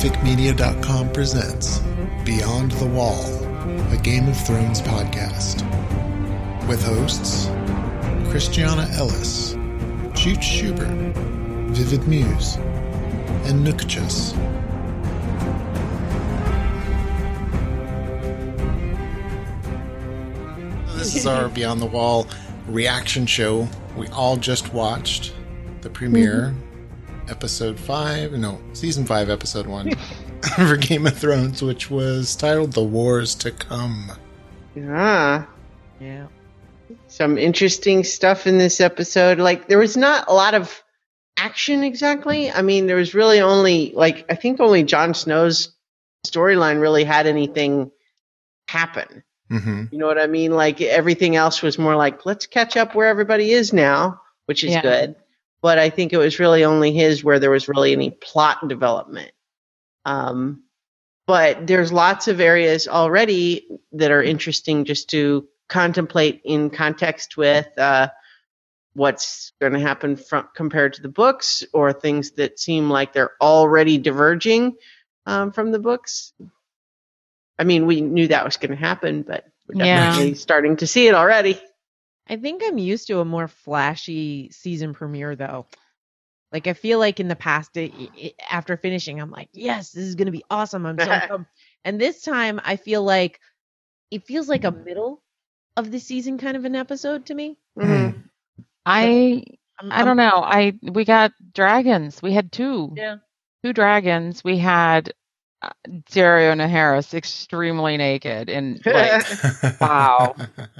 specficmedia.com presents Beyond the Wall, a Game of Thrones podcast. With hosts Christiana Ellis, Chooch Schubert, Vivid Muse, and Nookchus. This is our Beyond the Wall reaction show. We all just watched the premiere, mm-hmm. Episode 5, no, season 5, episode 1 for Game of Thrones, which was titled The Wars to Come. Yeah. Yeah. Some interesting stuff in this episode. Like, there was not a lot of action exactly. I mean, there was really only, like, I think only Jon Snow's storyline really had anything happen. hmm You know what I mean? Like, everything else was more like, let's catch up where everybody is now, which is Yeah. good. But I think it was really only his where there was really any plot development. Um, but there's lots of areas already that are interesting just to contemplate in context with uh, what's going to happen from compared to the books or things that seem like they're already diverging um, from the books. I mean, we knew that was going to happen, but we're Yeah. definitely starting to see it already. I think I'm used to a more flashy season premiere though. Like I feel like in the past, it, it, after finishing, I'm like, yes, this is gonna be awesome. I'm so pumped. And this time, I feel like it feels like a middle of the season kind of an episode to me. Mhm. I I'm, I don't know. I we got dragons. We had two Yeah. two dragons. We had Daario Naharis extremely naked and like Wow.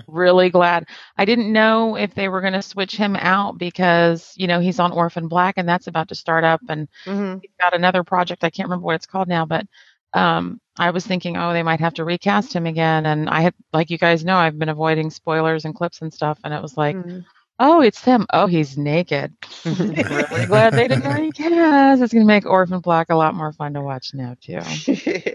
really glad. I didn't know if they were going to switch him out because you know he's on Orphan Black and that's about to start up and Mhm. he's got another project. I can't remember what it's called now, but um, I was thinking, oh, they might have to recast him again. And I had, like you guys know, I've been avoiding spoilers and clips and stuff, and it was like. Mhm. Oh, it's him. Oh, he's naked. really glad they didn't recast. It's gonna make Orphan Black a lot more fun to watch now too.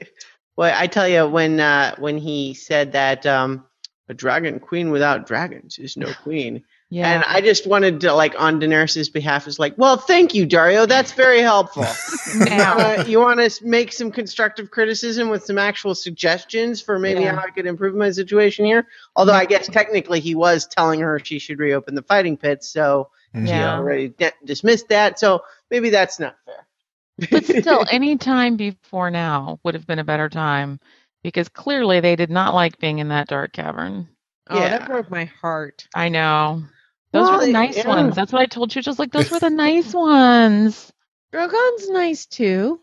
well, I tell you, when uh, when he said that um, a dragon queen without dragons is no queen, Yeah. and I just wanted to, like, on Daenerys' behalf, is like, well, thank you, Daario. That's very helpful. now, uh, you want to make some constructive criticism with some actual suggestions for maybe Yeah. how I could improve my situation here. Although I guess technically he was telling her she should reopen the fighting pits, so she Yeah. already di- dismissed that. So maybe that's not fair. but still, any time before now would have been a better time because clearly they did not like being in that dark cavern. Oh, Yeah. that broke my heart. I know. Those Well, were the nice yeah. ones. That's what I told you. Just like those were the nice ones. Drogon's nice too.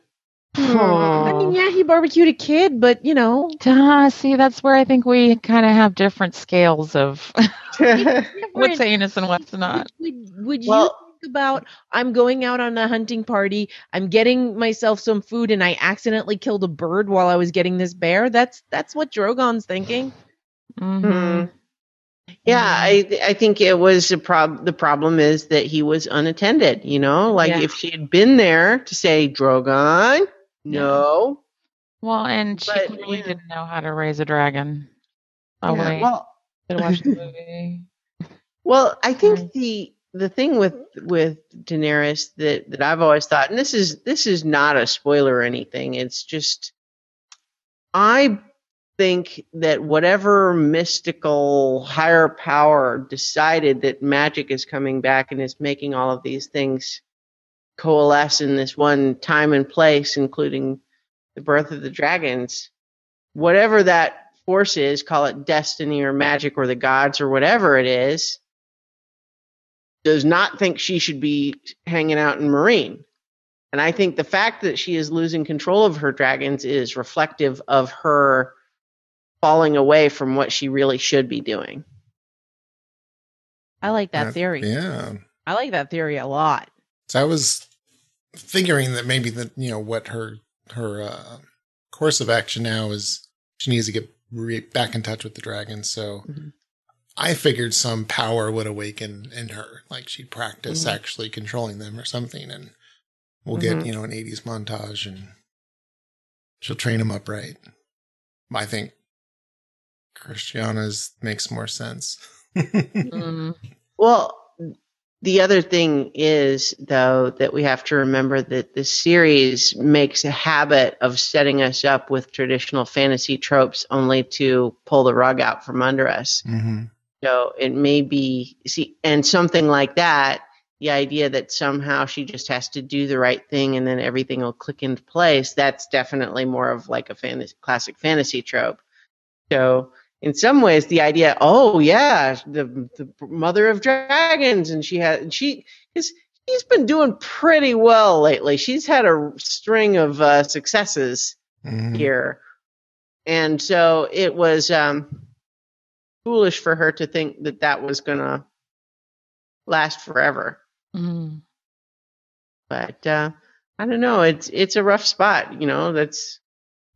I mean, yeah, he barbecued a kid, but you know, Duh, see, that's where I think we kind of have different scales of what's different. heinous and what's not. Would, would Well- you think about I'm going out on a hunting party, I'm getting myself some food, and I accidentally killed a bird while I was getting this bear? That's that's what Drogon's thinking. hmm Yeah, I I think it was a prob. The problem is that he was unattended. You know, like Yeah. if she had been there to say Drogon, no. Well, and she But, clearly yeah. didn't know how to raise a dragon. Oh Yeah, wait, Well, watch the movie. well, I think the the thing with with Daenerys that that I've always thought, and this is this is not a spoiler or anything. It's just I think that whatever mystical higher power decided that magic is coming back and is making all of these things coalesce in this one time and place, including the birth of the dragons, whatever that force is, call it destiny or magic or the gods or whatever it is, does not think she should be hanging out in Meereen. And I think the fact that she is losing control of her dragons is reflective of her falling away from what she really should be doing. I like that Uh, theory. Yeah. I like that theory a lot. So I was figuring that maybe that you know what her her uh, course of action now is she needs to get re- back in touch with the dragon. So Mhm. I figured some power would awaken in her, like she'd practice Mhm. actually controlling them or something, and we'll Mhm. get you know an '80s montage and she'll train them up right. I think Christiana's makes more sense. Mm. Well, the other thing is, though, that we have to remember that this series makes a habit of setting us up with traditional fantasy tropes only to pull the rug out from under us. hmm So it may be, see, and something like that, the idea that somehow she just has to do the right thing and then everything will click into place, that's definitely more of like a fantasy, classic fantasy trope. So in some ways, the idea, oh yeah, the, the mother of dragons, and she had, she is, she's been doing pretty well lately. She's had a string of uh, successes hmm here. And so it was um, foolish for her to think that that was going to last forever. Mm. But uh, I don't know. It's it's a rough spot. You know, that's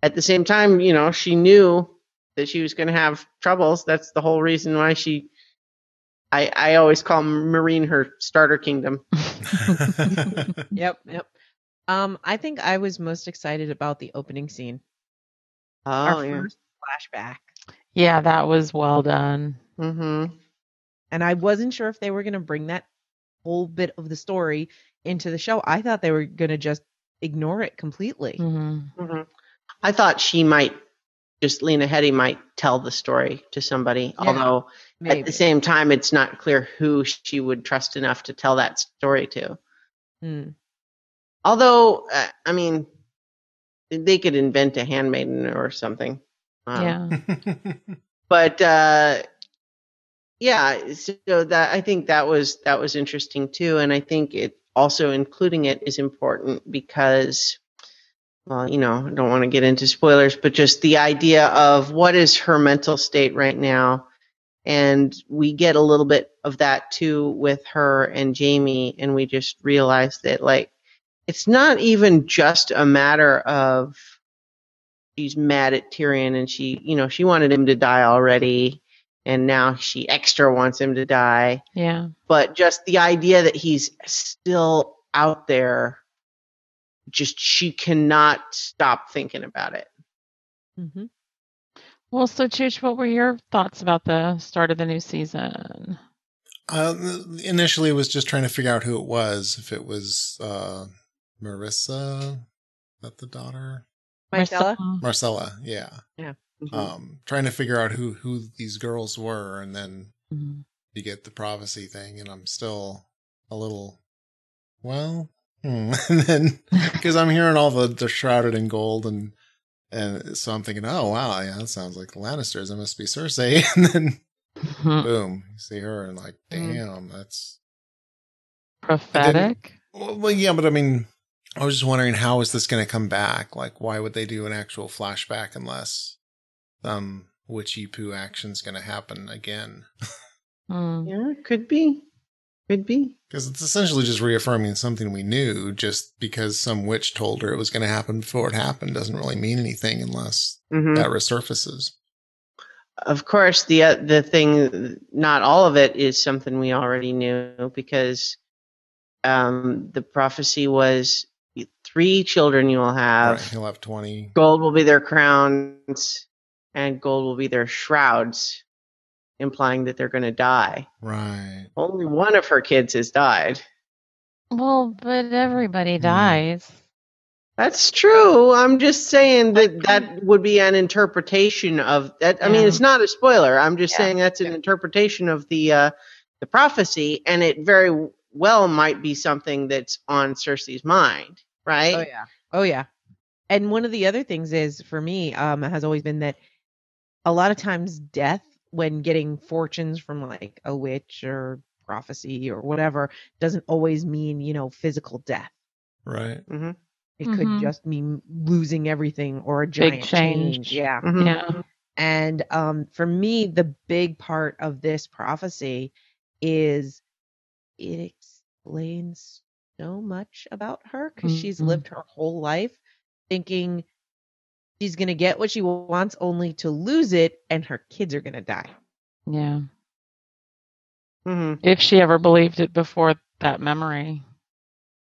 at the same time. You know, she knew that she was going to have troubles. That's the whole reason why she. I I always call Meereen her starter kingdom. Yep, yep. Um, I think I was most excited about the opening scene. Oh Our yeah. first flashback. Yeah, that was well done. Mm-hmm. And I wasn't sure if they were going to bring that whole bit of the story into the show. I thought they were going to just ignore it completely. hmm hmm I thought she might just Lena Headey might tell the story to somebody, Yeah, although Maybe. at the same time it's not clear who she would trust enough to tell that story to. Hmm. Although, uh, I mean, they could invent a handmaiden or something. Um, Yeah. But uh, yeah, so that I think that was that was interesting too, and I think it also including it is important because, well, you know, I don't want to get into spoilers, but just the idea of what is her mental state right now, and we get a little bit of that too with her and Jaime, and we just realize that like it's not even just a matter of she's mad at Tyrion and she, you know, she wanted him to die already and now she extra wants him to die. Yeah. But just the idea that he's still out there, just she cannot stop thinking about it. Mm-hmm. Well, so Chooch, what were your thoughts about the start of the new season? Uh, initially, was just trying to figure out who it was. If it was uh, Marissa, that the daughter, Myrcella? Myrcella. Yeah. Mhm. Um, trying to figure out who who these girls were, and then Mhm. you get the prophecy thing, and I'm still a little, well, hmm. and then because I'm hearing all the the shrouded in gold, and and so I'm thinking, oh wow, yeah, that sounds like the Lannisters. It must be Cersei, and then Mhm. boom, you see her, and like, Mm. damn, that's Prophetic. well, well, yeah, but I mean, I was just wondering how is this going to come back? Like, why would they do an actual flashback unless some witchy poo action's going to happen again? Mm. Yeah, could be. Could be. Because it's essentially just reaffirming something we knew. Just because some witch told her it was going to happen before it happened doesn't really mean anything unless Mhm. that resurfaces. Of course, the uh, the thing, not all of it is something we already knew because um, the prophecy was three children you will have. Right, he'll have twenty. Gold will be their crowns, and gold will be their shrouds, implying that they're going to die. Right. Only one of her kids has died. Well, but everybody Mm. dies. That's true. I'm just saying that that would be an interpretation of that. I mean, Yeah. it's not a spoiler. I'm just Yeah, saying that's an interpretation of the uh, the prophecy, and it very well might be something that's on Cersei's mind, right? Oh yeah. Oh yeah. And one of the other things is for me um has always been that a lot of times death when getting fortunes from like a witch or prophecy or whatever doesn't always mean, you know, physical death. Right. hmm It Mhm. could just mean losing everything or a giant Big change. Yeah. hmm Yeah. And um, for me, the big part of this prophecy is it explains so much about her because she's Mhm. lived her whole life thinking she's going to get what she wants only to lose it and her kids are going to die. Yeah. hmm If she ever believed it before that memory.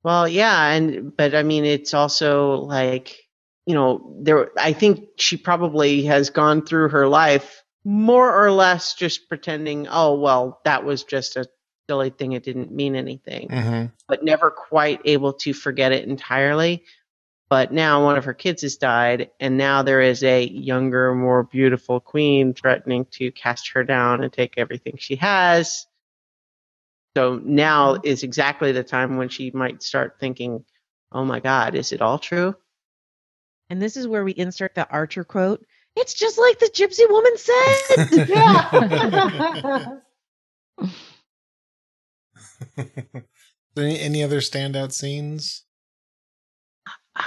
Well, yeah, and but I mean, it's also like you know, there. I think she probably has gone through her life more or less just pretending, oh well, that was just a silly thing. It didn't mean anything, hmm but never quite able to forget it entirely. But now one of her kids has died, and now there is a younger, more beautiful queen threatening to cast her down and take everything she has. So now mm-hmm. is exactly the time when she might start thinking, oh my God, is it all true? And this is where we insert the Archer quote. It's just like the gypsy woman said. any, any other standout scenes?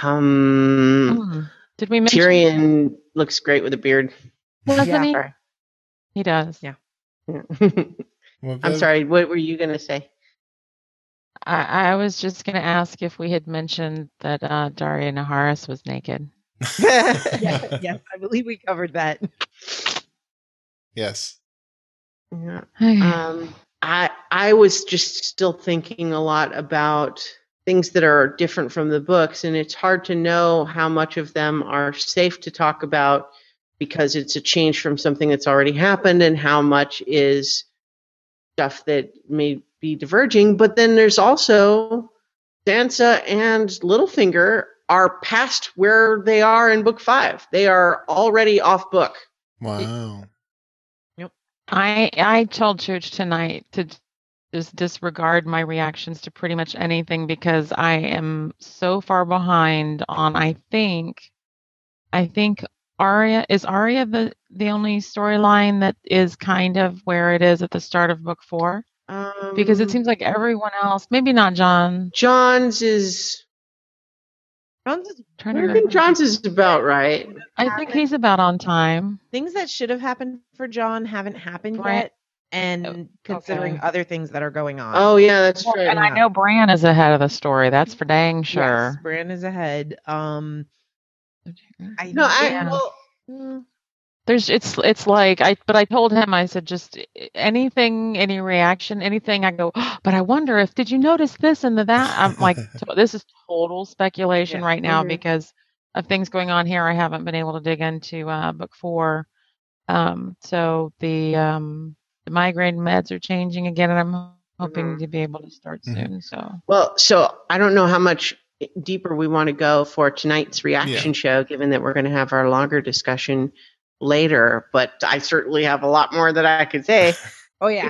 Um, Hmm. Did we mention Tyrion looks great with a beard. Doesn't Yeah. he? Sorry. He does. Yeah. Yeah. Well, I'm sorry. What were you going to say? I, I was just going to ask if we had mentioned that uh, Daario Naharis was naked. yes, yes, I believe we covered that. yes. Yeah. Okay. Um, I I was just still thinking a lot about things that are different from the books, and it's hard to know how much of them are safe to talk about because it's a change from something that's already happened, and how much is stuff that may be diverging. But then there's also Sansa and Littlefinger are past where they are in book five. They are already off book. Wow. Yep. I I told Chooch tonight to just disregard my reactions to pretty much anything because I am so far behind on I think I think Arya is Arya the the only storyline that is kind of where it is at the start of book 4 because it Um, seems like everyone else maybe not Jon Jon's is Jon's is- trying to I remember. think Jon's is about right. I think he's about on time. things that should have happened for Jon haven't happened Right. yet, and considering okay. other things that are going on. Oh yeah, that's Well, right. and I know Bran is ahead of the story. That's for dang Yes, sure. Bran is ahead. Um, I No, I Yeah. well, Mm, There's it's it's like I but I told him I said just anything any reaction anything I go but I wonder if did you notice this and the that I'm like this is total speculation Yeah. right now Mhm. because of things going on here I haven't been able to dig into uh, book four um so the um the migraine meds are changing again and I'm hoping Mhm. to be able to start Mhm. soon so well, so I don't know how much deeper we want to go for tonight's reaction show, given that we're going to have our longer discussion later. But I certainly have a lot more that I could say. Oh yeah.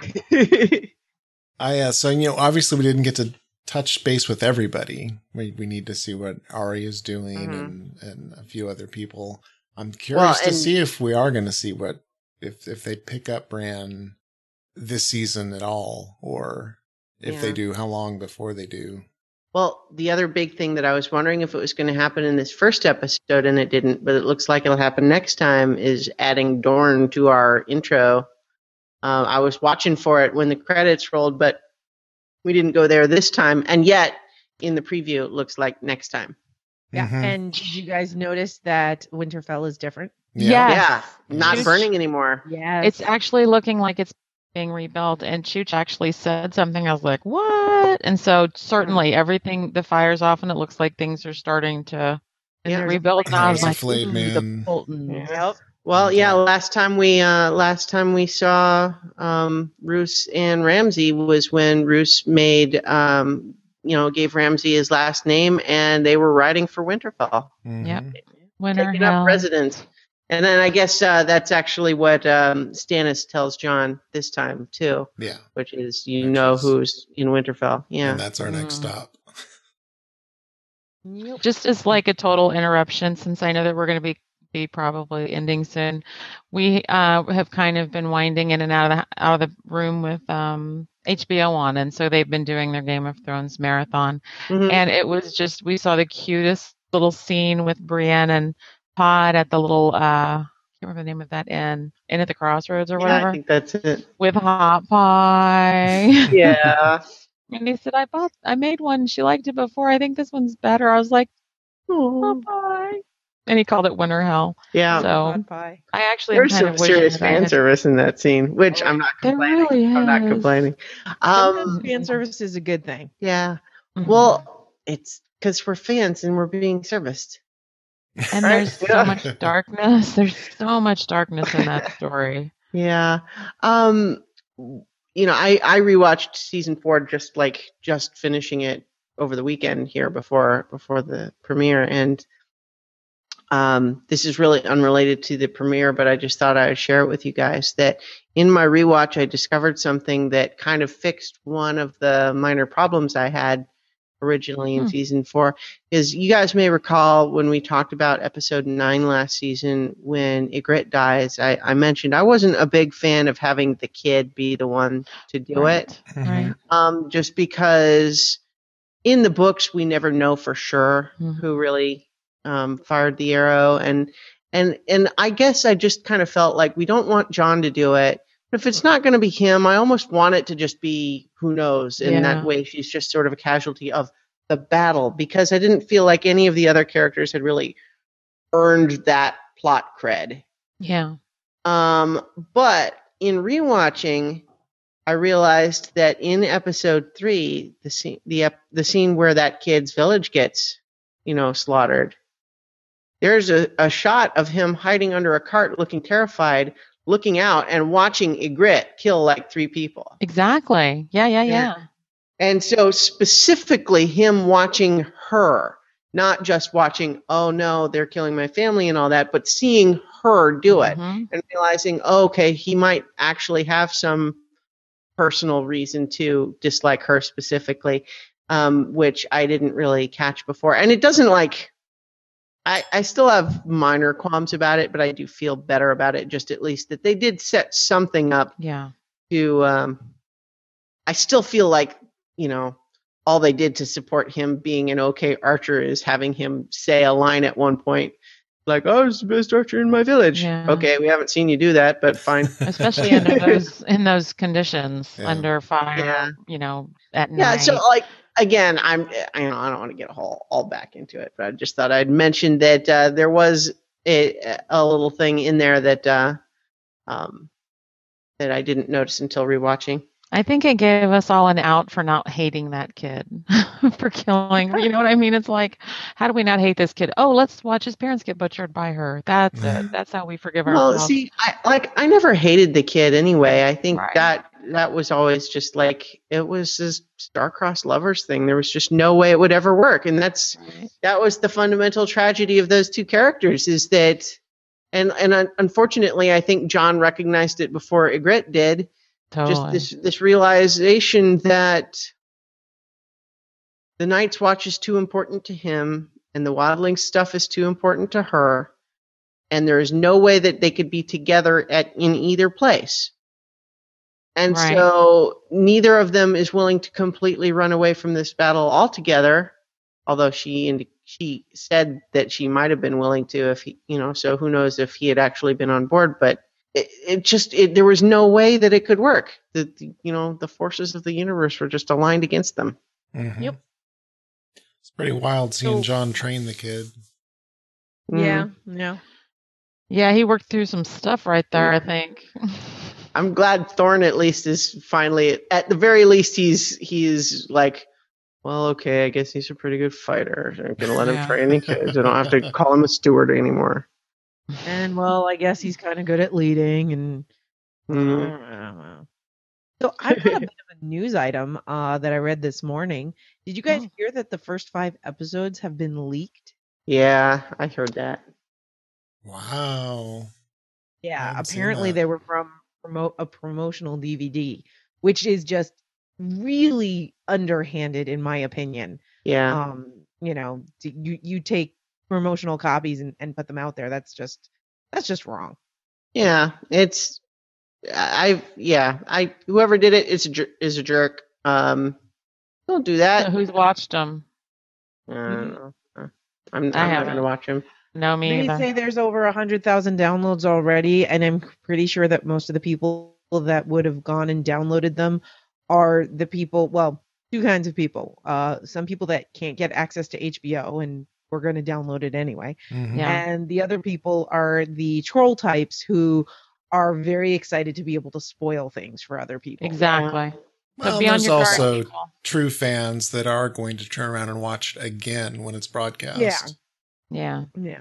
I uh, so you know obviously we didn't get to touch base with everybody. We we need to see what Ari is doing Mhm. and and a few other people. I'm curious to see if we are going to see what if if they pick up Bran this season at all, or if they do, how long before they do. Well, the other big thing that I was wondering if it was going to happen in this first episode, and it didn't, but it looks like it'll happen next time, is adding Dorne to our intro. Uh, I was watching for it when the credits rolled, but we didn't go there this time. And yet, in the preview, it looks like next time. Yeah. Mhm. And did you guys notice that Winterfell is different? Yeah. Yeah, not burning anymore. Yeah. it's actually looking like it's being rebuilt and Chooch actually said something I was like what and so certainly everything the fire's off and it looks like things are starting to Yeah. rebuild and I was like flayed "Ooh, man." the Bolton Yep. Well, yeah. Last time we uh, last time we saw um, Roose and Ramsay was when Roose made um, you know gave Ramsay his last name, and they were riding for Winterfell, Mhm. Yep. winter taking hell. up residence. And then I guess uh, that's actually what um, Stannis tells Jon this time too, Yeah. which is you Which know is- who's in Winterfell. Yeah. And that's our next Mhm. stop. Just as like a total interruption since I know that we're going to be be probably ending soon. We uh, have kind of been winding in and out of the out of the room with um, HBO on, and so they've been doing their Game of Thrones marathon. Mhm. and it was just we saw the cutest little scene with Brienne and Pod at the little uh I can't remember the name of that inn inn at the crossroads or Yeah, whatever I think that's it. with hot pie. Yeah. and he said, I bought I made one. She liked it before. I think this one's better. I was like, hot pie. And he called it Winter Hell. yeah. So Hot pie. I actually There's some serious I fan had- service in that scene, which I'm not There complaining. really I'm not complaining. Um, fan service is a good thing. yeah. Mhm. Well, it's because we're fans and we're being serviced. And there's yeah. so much darkness. There's so much darkness in that story. Yeah. Um, you know, I I rewatched season four just like just finishing it over the weekend here before before the premiere, and um, this is really unrelated to the premiere, but I just thought I would share it with you guys that in my rewatch I discovered something that kind of fixed one of the minor problems I had originally in Hmm. season four. Is you guys may recall when we talked about episode nine last season when Ygritte dies, I, I mentioned I wasn't a big fan of having the kid be the one to do Right. it Right. um, just because in the books we never know for sure Mhm. who really um, fired the arrow, and and and I guess I just kind of felt like we don't want Jon to do it. But if it's not going to be him, I almost want it to just be who knows. In Yeah. that way, she's just sort of a casualty of the battle because I didn't feel like any of the other characters had really earned that plot cred. Yeah. Um, but in rewatching, I realized that in episode three, the scene, the ep- the scene where that kid's village gets, you know, slaughtered. There's a, a shot of him hiding under a cart, looking terrified, looking out and watching Ygritte kill like three people. Exactly. Yeah. Yeah. Yeah. Yeah. And so specifically him watching her, not just watching, oh no, they're killing my family and all that, but seeing her do it Mhm. and realizing, oh, okay, he might actually have some personal reason to dislike her specifically, um, which I didn't really catch before. And it doesn't like, I, I still have minor qualms about it, but I do feel better about it, just at least that they did set something up Yeah. to, um, I still feel like, you know, all they did to support him being an okay archer is having him say a line at one point like, "Oh, I was the best archer in my village." Yeah. Okay, we haven't seen you do that, but fine. Especially under those in those conditions, Yeah. under fire. Yeah. You know, at yeah. night. So, like, again, I'm, I know I don't want to get all all back into it, but I just thought I'd mention that uh, there was a, a little thing in there that uh, um, that I didn't notice until rewatching. I think it gave us all an out for not hating that kid for killing. You know what I mean? It's like, how do we not hate this kid? Oh, let's watch his parents get butchered by her. That's it. That's how we forgive ourselves. Well, see, I like I never hated the kid anyway. I think Right. that that was always just like it was this star-crossed lovers thing. There was just no way it would ever work, and that's Right. that was the fundamental tragedy of those two characters. Is that, and and un- unfortunately, I think Jon recognized it before Ygritte did. Totally. Just this this realization that the Night's Watch is too important to him, and the Wildling stuff is too important to her, and there is no way that they could be together at in either place. And Right. so neither of them is willing to completely run away from this battle altogether, although she and she said that she might have been willing to if he, you know, so who knows if he had actually been on board, but it, it just it, there was no way that it could work. The, the you know the forces of the universe were just aligned against them. Mhm. Yep. It's pretty wild seeing So- Jon train the kid. Yeah, Mhm. yeah. yeah, he worked through some stuff right there, I think. I'm glad Thorne at least is finally at the very least he's he's like well okay I guess he's a pretty good fighter I'm gonna let Yeah. him train the kids I don't have to call him a steward anymore And well, I guess he's kind of good at leading and Mhm. So I've got a bit of a news item uh, that I read this morning. Did you guys Oh. hear that the first five episodes have been leaked? yeah I heard that Wow. Yeah, apparently that. they were from promote a promotional DVD, which is just really underhanded in my opinion. yeah Um, you know, you you take promotional copies and, and put them out there. That's just that's just wrong. yeah it's I yeah I whoever did it is a is a jerk um don't do that Who's watched them? I don't know. Uh, I'm, I'm I not haven't. gonna watch him No, me They either. say there's over a hundred thousand downloads already, and I'm pretty sure that most of the people that would have gone and downloaded them are the people. Well, two kinds of people. Uh, some people that can't get access to HBO and we're going to download it anyway, Mhm. Yeah. and the other people are the troll types who are very excited to be able to spoil things for other people. Exactly. So Well, be there's your also people. true fans that are going to turn around and watch it again when it's broadcast. Yeah. Yeah. Yeah.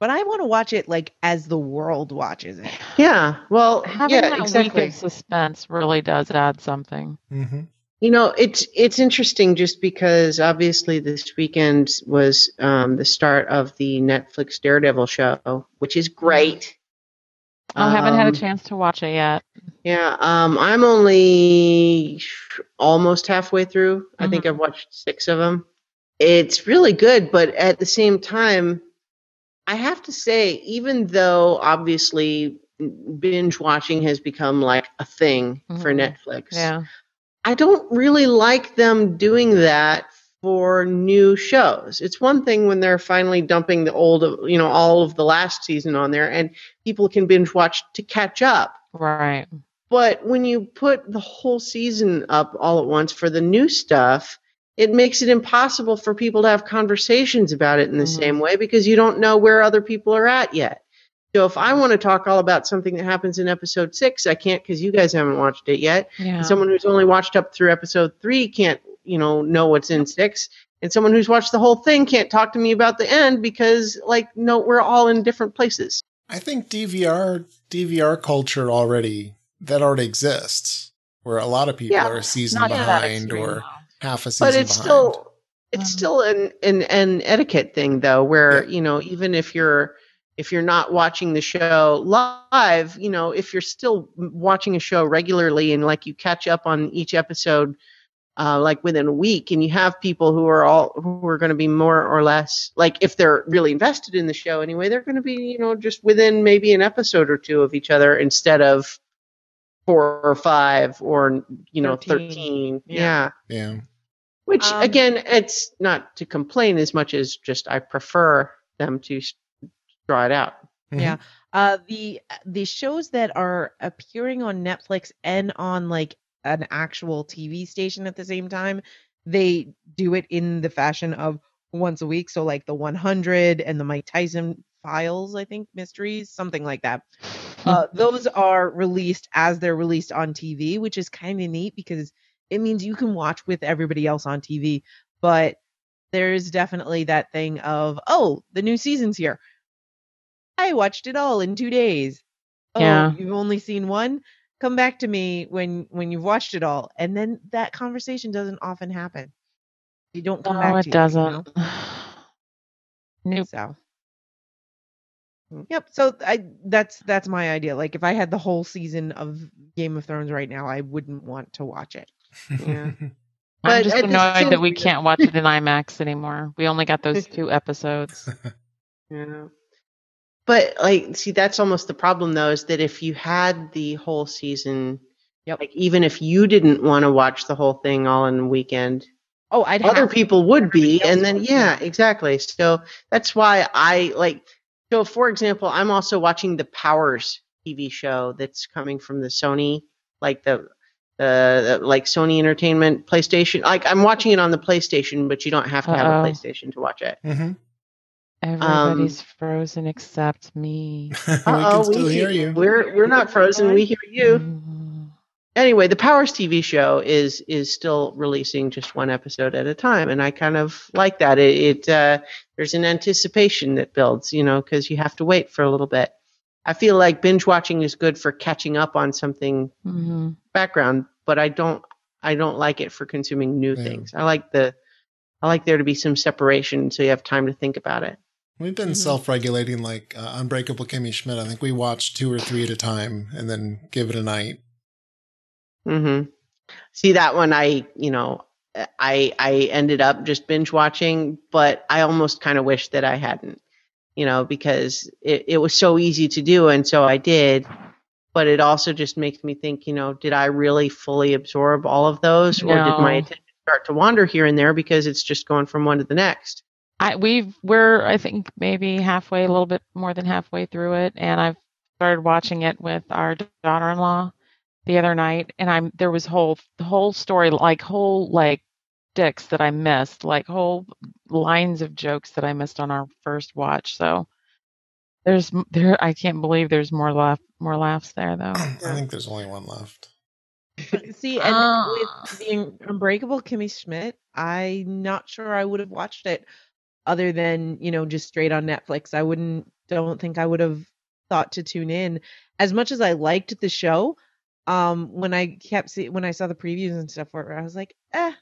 but I want to watch it like as the world watches it. Yeah. Well, Having yeah, that exactly. week of suspense really does add something. hmm You know, it's it's interesting just because obviously this weekend was um, the start of the Netflix Daredevil show, which is great. I haven't had a Um, chance to watch it yet. Yeah, um, I'm only almost halfway through. I think Mhm. I've watched six of them. It's really good, but at the same time, I have to say, even though obviously binge watching has become like a thing for Mhm. Netflix, Yeah. I don't really like them doing that for new shows. It's one thing when they're finally dumping the old, you know, all of the last season on there and people can binge watch to catch up. Right. But when you put the whole season up all at once for the new stuff, it makes it impossible for people to have conversations about it in the Mhm. same way because you don't know where other people are at yet. So if I want to talk all about something that happens in episode six, I can't because you guys haven't watched it yet. Yeah. Someone who's only watched up through episode three can't, you know, know what's in six. And someone who's watched the whole thing can't talk to me about the end because, like, no, we're all in different places. I think DVR DVR culture already that already exists, where a lot of people Yeah, are a season Not to that behind or though. Half a season But it's behind. still, it's Um, still an, an an etiquette thing though, where Yeah. you know, even if you're if you're not watching the show live, you know, if you're still watching a show regularly and like you catch up on each episode uh, like within a week and you have people who are all who are going to be more or less like if they're really invested in the show anyway they're going to be you know just within maybe an episode or two of each other instead of four or five or you know 13. 13, Yeah. yeah. yeah. Which Um, again it's not to complain as much as just i prefer them to draw it out Mhm. Yeah. Uh, the the shows that are appearing on Netflix and on like an actual TV station at the same time, they do it in the fashion of once a week. So like the 100 and the Mike Tyson files, I think mysteries, something like that. Uh, those are released as they're released on TV, which is kind of neat because it means you can watch with everybody else on TV. But there's definitely that thing of, oh, the new season's here. I watched it all in two days. Oh, Yeah. you've only seen one? Come back to me when when you've watched it all. And then that conversation doesn't often happen. You don't come back No, to it you, you doesn't. know? Nope. So Yep. So I that's that's my idea. Like if I had the whole season of Game of Thrones right now, I wouldn't want to watch it. Yeah. I'm But just annoyed same that we can't watch it in IMAX anymore. We only got those two episodes. Yeah. But like, see, that's almost the problem though, is that if you had the whole season, Yep. like even if you didn't want to watch the whole thing all in a weekend, Oh, I'd other have people would be, and then yeah, yeah. exactly. So that's why I like. So for example, I'm also watching the Powers TV show that's coming from the Sony, like the. The like Sony Entertainment PlayStation, like I'm watching it on the PlayStation, but you don't have to have Uh-oh. a PlayStation to watch it. Mhm. Everybody's frozen except me. we can Uh-oh, still we hear hear- you. We're we're not frozen. We hear you. Mm. Anyway, the Powers TV show is is still releasing just one episode at a time, and I kind of like that. It, it uh, there's an anticipation that builds, you know, because you have to wait for a little bit. I feel like binge watching is good for catching up on something Mhm. background, but I don't I don't like it for consuming new Yeah. things. I like the I like there to be some separation so you have time to think about it. We've been Mhm. self-regulating like uh, Unbreakable Kimmy Schmidt. I think we watch two or three at a time and then give it a night. hmm See that one, I you know, I I ended up just binge watching, but I almost kind of wish that I hadn't, you know, because it it was so easy to do, and so I did. But it also just makes me think, you know, did I really fully absorb all of those, or did my attention start to wander here and there because it's just going from one to the next? I we've we're I think maybe halfway, a little bit more than halfway through it, and I've started watching it with our daughter-in-law the other night, and I'm there was whole the whole story like whole like dicks that I missed, like whole lines of jokes that I missed on our first watch. So there's there I can't believe there's more laugh more laughs there though. I think there's only one left. See, and Ah. with the Unbreakable Kimmy Schmidt, I'm not sure I would have watched it other than, you know, just straight on Netflix. I wouldn't don't think I would have thought to tune in. As much as I liked the show, um, when I kept see when I saw the previews and stuff for it, I was like, eh,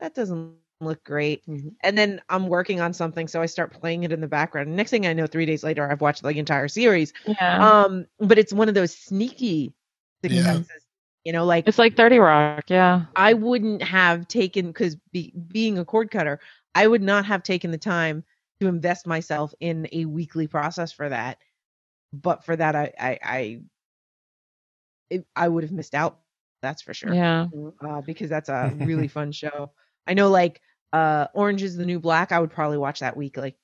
that doesn't look great. Mhm. And then I'm working on something, so I start playing it in the background. And next thing I know, three days later, I've watched the entire series. Yeah. Um, but it's one of those sneaky Yeah. You know, like it's like 30 Rock. Yeah. I wouldn't have taken because be, being a cord cutter, I would not have taken the time to invest myself in a weekly process for that. But for that, I I I, it, I would have missed out. That's for sure. Yeah. Uh, because that's a really fun show. I know, like uh, Orange is the New Black. I would probably watch that weekly.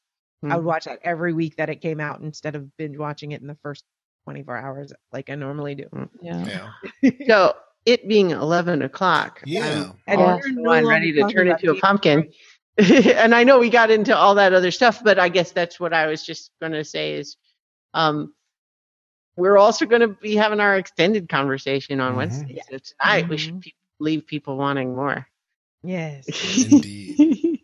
I would watch that every week that it came out instead of binge watching it in the first 24 hours like I normally do. Yeah. Yeah. So it being eleven o'clock, Yeah. And I'm no one ready to turn about into a pumpkin. and I know we got into all that other stuff, but I guess that's what I was just going to say is, um, we're also going to be having our extended conversation on Mhm. Wednesday. So tonight we Mhm. should pe- leave people wanting more. Yes. Indeed.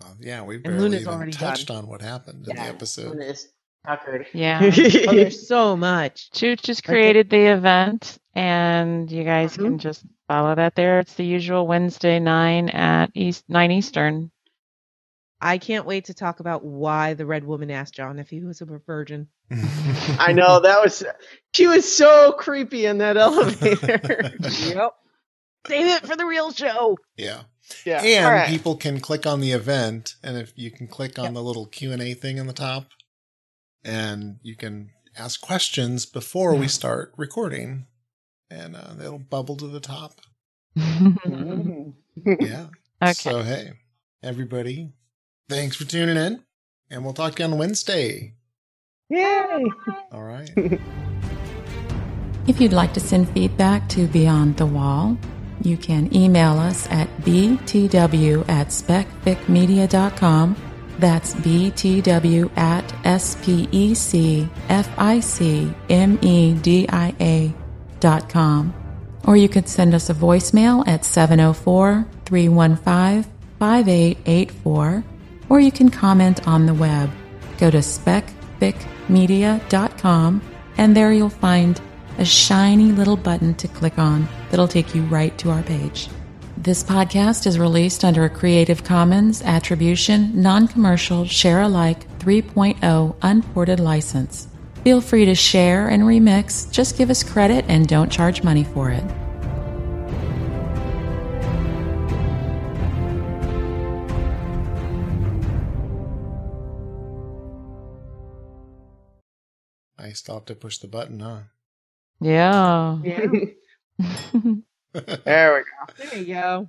Well, yeah, we And barely even already touched on what happened in the episode. Luna's puckered. Yeah. oh, there's so much. Chooch just Okay. created the event, and you guys Mhm. can just follow that there. It's the usual Wednesday nine at East nine Eastern. I can't wait to talk about why the red woman asked Jon if he was a virgin. I know that was she was so creepy in that elevator. Yep. Save it for the real show. yeah. yeah. and All right. people can click on the event and if you can click on Yep. the little q&a thing in the top and you can ask questions before we start recording and uh, it'll bubble to the top yeah Okay. so hey everybody thanks for tuning in and we'll talk to you on wednesday Yay. all right If you'd like to send feedback to Beyond the Wall, you can email us at btw at specficmedia.com. That's btw at S-P-E-C-F-I-C-M-E-D-I-A dot com. Or you could send us a voicemail at 704-315-5884. Or you can comment on the web. Go to specficmedia.com and there you'll find a shiny little button to click on that'll take you right to our page. This podcast is released under a Creative Commons Attribution, Non Commercial, Share Alike 3.0 Unported license. Feel free to share and remix, just give us credit and don't charge money for it. i still have to push the button huh yeah. Yeah. There we go. There you go.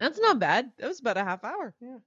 That's not bad. That was about a half hour. Yeah.